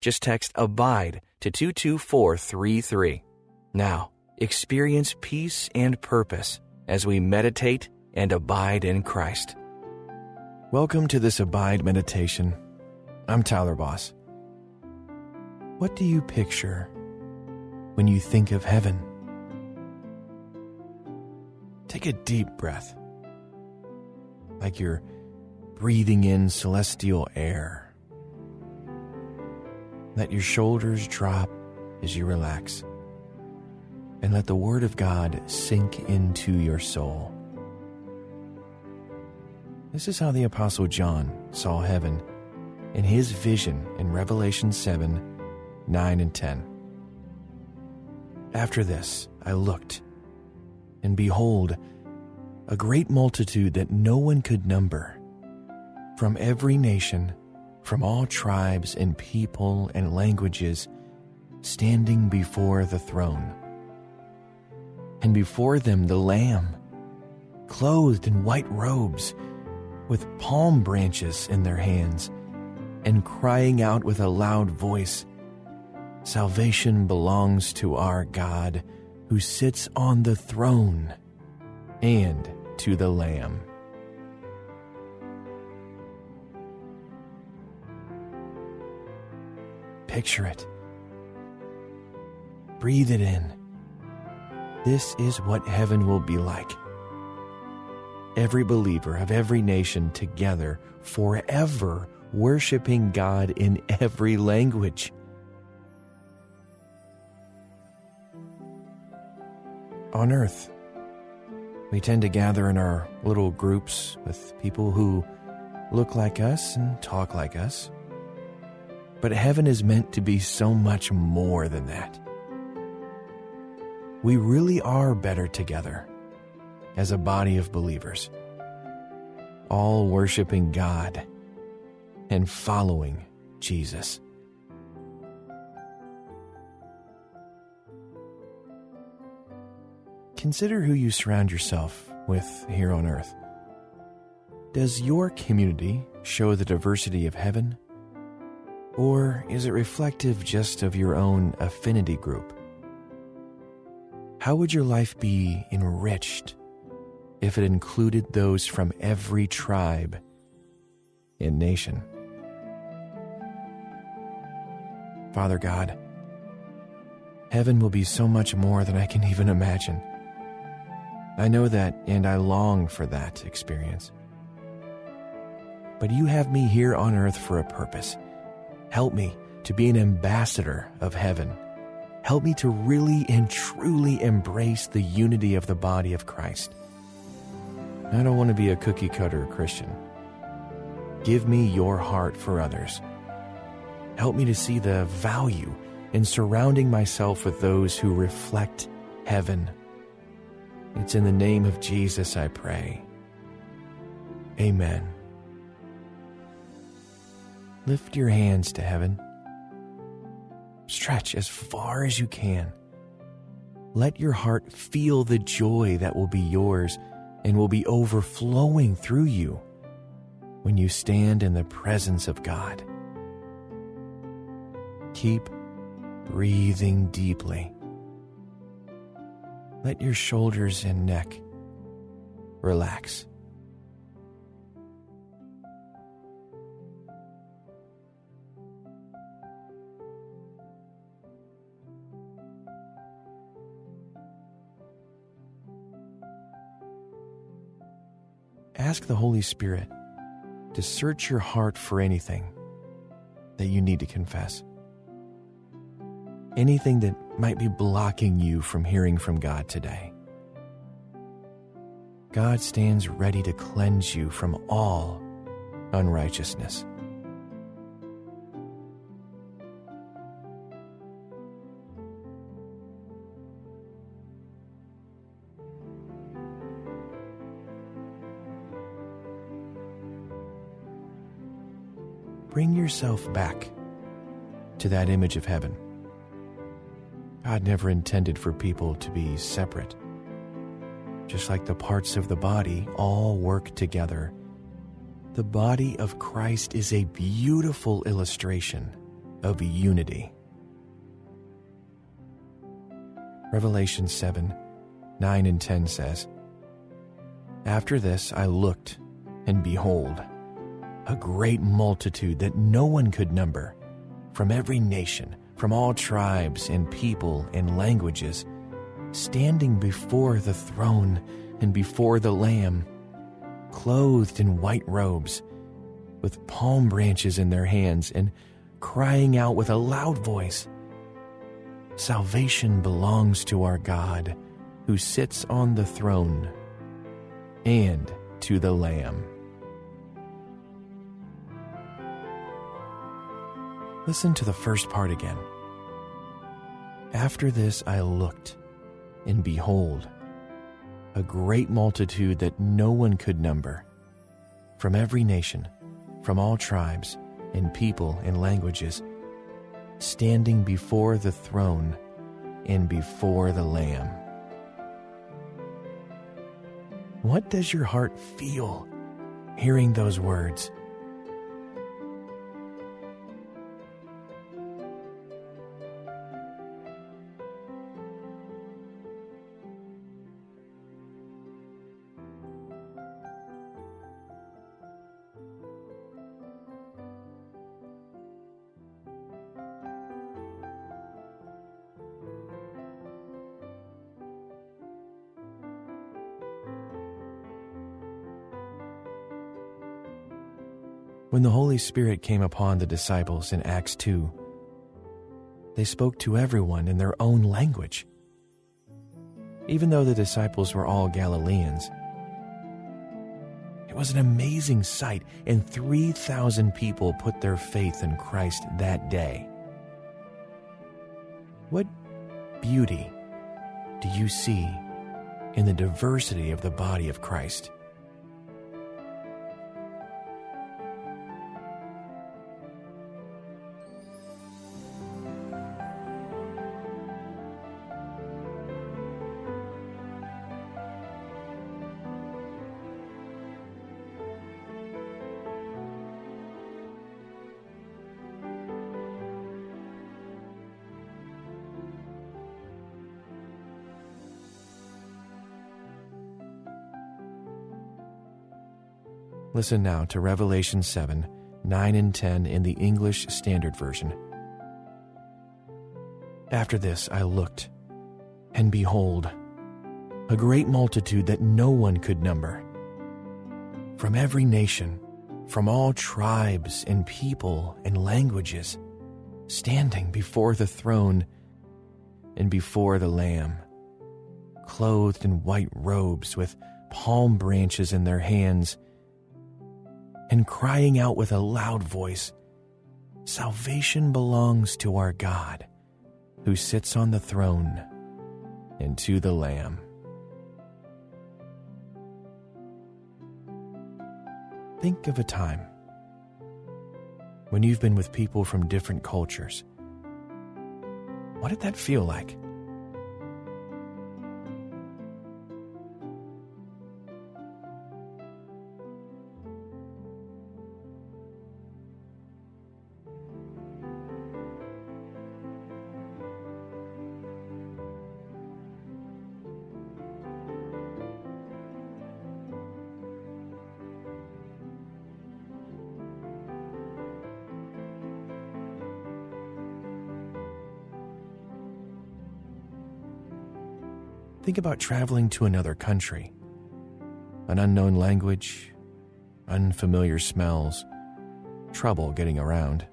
Just text ABIDE to 22433. Now, experience peace and purpose as we meditate and abide in Christ. Welcome to this Abide meditation. I'm Tyler Boss. What do you picture when you think of heaven? Take a deep breath, like you're breathing in celestial air. Let your shoulders drop as you relax, and let the Word of God sink into your soul. This is how the Apostle John saw heaven in his vision in Revelation 7 9 and 10. After this, I looked, and behold, a great multitude that no one could number, from every nation, from all tribes and people and languages, standing before the throne. And before them the Lamb, clothed in white robes, with palm branches in their hands, and crying out with a loud voice, Salvation belongs to our God who sits on the throne and to the Lamb. Picture it. Breathe it in. This is what heaven will be like. Every believer of every nation together forever worshiping God in every language. On earth, we tend to gather in our little groups with people who look like us and talk like us. But heaven is meant to be so much more than that. We really are better together as a body of believers, all worshiping God and following Jesus. Consider who you surround yourself with here on earth. Does your community show the diversity of heaven? Or is it reflective just of your own affinity group? How would your life be enriched if it included those from every tribe and nation? Father God, heaven will be so much more than I can even imagine. I know that, and I long for that experience. But you have me here on earth for a purpose. Help me to be an ambassador of heaven. Help me to really and truly embrace the unity of the body of Christ. I don't want to be a cookie cutter Christian. Give me your heart for others. Help me to see the value in surrounding myself with those who reflect heaven. It's in the name of Jesus I pray. Amen. Lift your hands to heaven. Stretch as far as you can. Let your heart feel the joy that will be yours and will be overflowing through you when you stand in the presence of God. Keep breathing deeply. Let your shoulders and neck relax. ask the Holy Spirit to search your heart for anything that you need to confess. Anything that might be blocking you from hearing from God today. God stands ready to cleanse you from all unrighteousness. Bring yourself back to that image of heaven. God never intended for people to be separate. Just like the parts of the body all work together, the body of Christ is a beautiful illustration of unity. Revelation 7 9 and 10 says, After this I looked, and behold, a great multitude that no one could number, from every nation, from all tribes and people and languages, standing before the throne and before the Lamb, clothed in white robes, with palm branches in their hands, and crying out with a loud voice Salvation belongs to our God, who sits on the throne, and to the Lamb. Listen to the first part again. After this I looked, and behold, a great multitude that no one could number, from every nation, from all tribes, and people and languages, standing before the throne and before the Lamb. What does your heart feel hearing those words? When the Holy Spirit came upon the disciples in Acts 2, they spoke to everyone in their own language. Even though the disciples were all Galileans, it was an amazing sight, and 3,000 people put their faith in Christ that day. What beauty do you see in the diversity of the body of Christ? Listen now to Revelation 7 9 and 10 in the English Standard Version. After this I looked, and behold, a great multitude that no one could number. From every nation, from all tribes and people and languages, standing before the throne and before the Lamb, clothed in white robes with palm branches in their hands and crying out with a loud voice Salvation belongs to our God, who sits on the throne, and to the Lamb. Think of a time when you've been with people from different cultures. What did that feel like? Think about traveling to another country. An unknown language, unfamiliar smells, trouble getting around.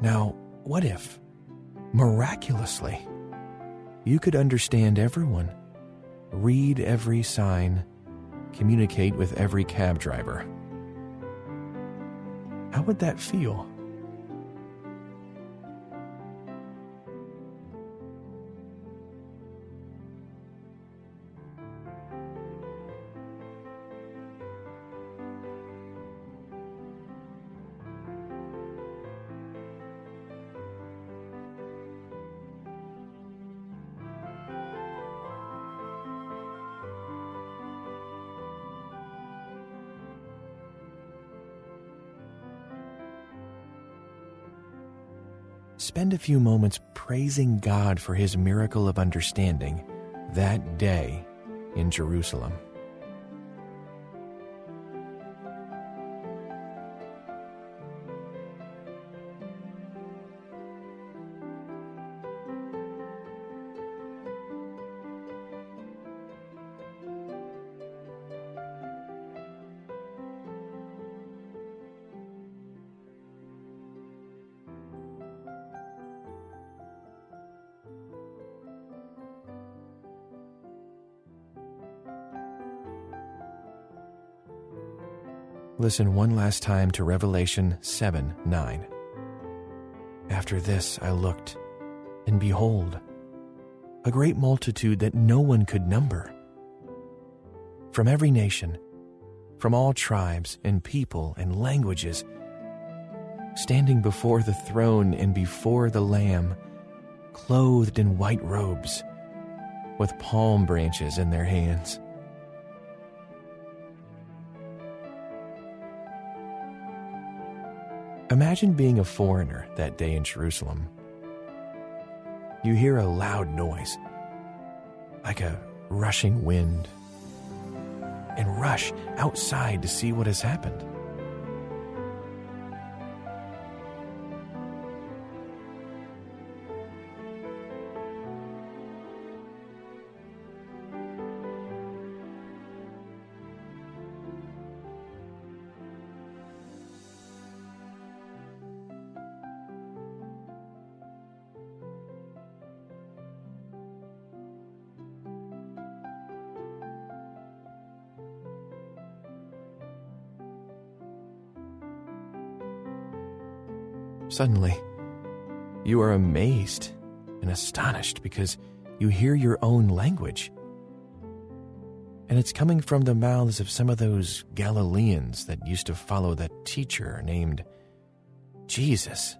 Now, what if, miraculously, you could understand everyone, read every sign, communicate with every cab driver? How would that feel? Spend a few moments praising God for his miracle of understanding that day in Jerusalem. Listen one last time to Revelation 7 9. After this I looked, and behold, a great multitude that no one could number. From every nation, from all tribes and people and languages, standing before the throne and before the Lamb, clothed in white robes, with palm branches in their hands. Imagine being a foreigner that day in Jerusalem. You hear a loud noise, like a rushing wind, and rush outside to see what has happened. Suddenly, you are amazed and astonished because you hear your own language. And it's coming from the mouths of some of those Galileans that used to follow that teacher named Jesus.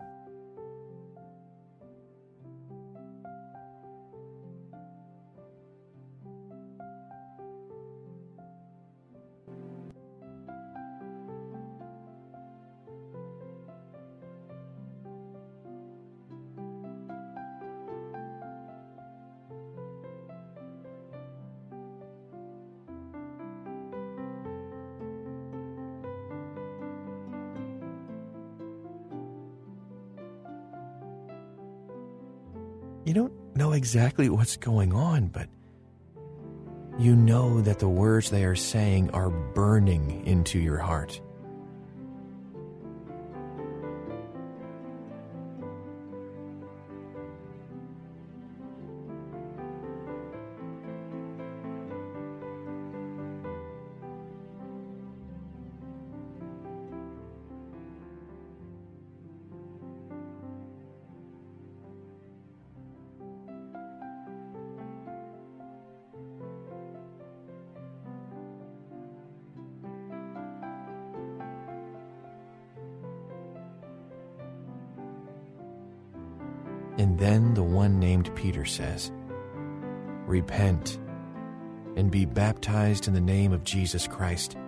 You don't know exactly what's going on, but you know that the words they are saying are burning into your heart. And then the one named Peter says, Repent and be baptized in the name of Jesus Christ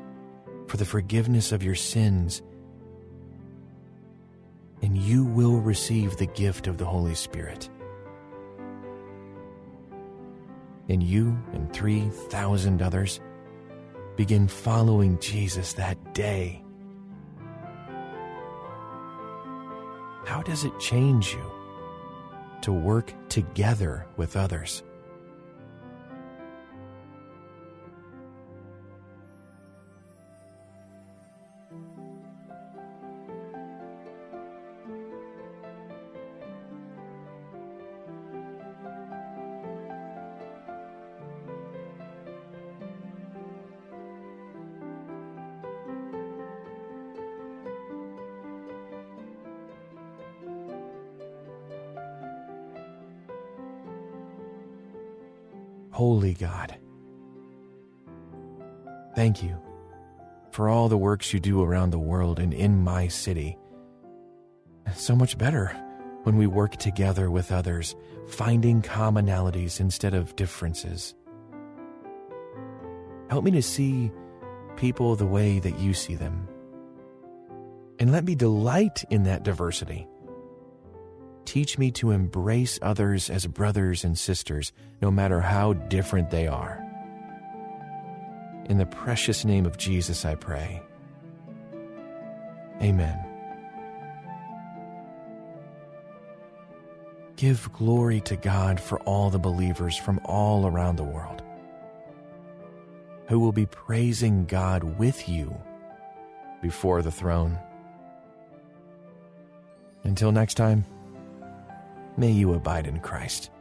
for the forgiveness of your sins, and you will receive the gift of the Holy Spirit. And you and 3,000 others begin following Jesus that day. How does it change you? To work together with others. Holy God, thank you for all the works you do around the world and in my city. So much better when we work together with others, finding commonalities instead of differences. Help me to see people the way that you see them. And let me delight in that diversity Teach me to embrace others as brothers and sisters, no matter how different they are. In the precious name of Jesus, I pray. Amen. Give glory to God for all the believers from all around the world who will be praising God with you before the throne. Until next time, may you abide in Christ.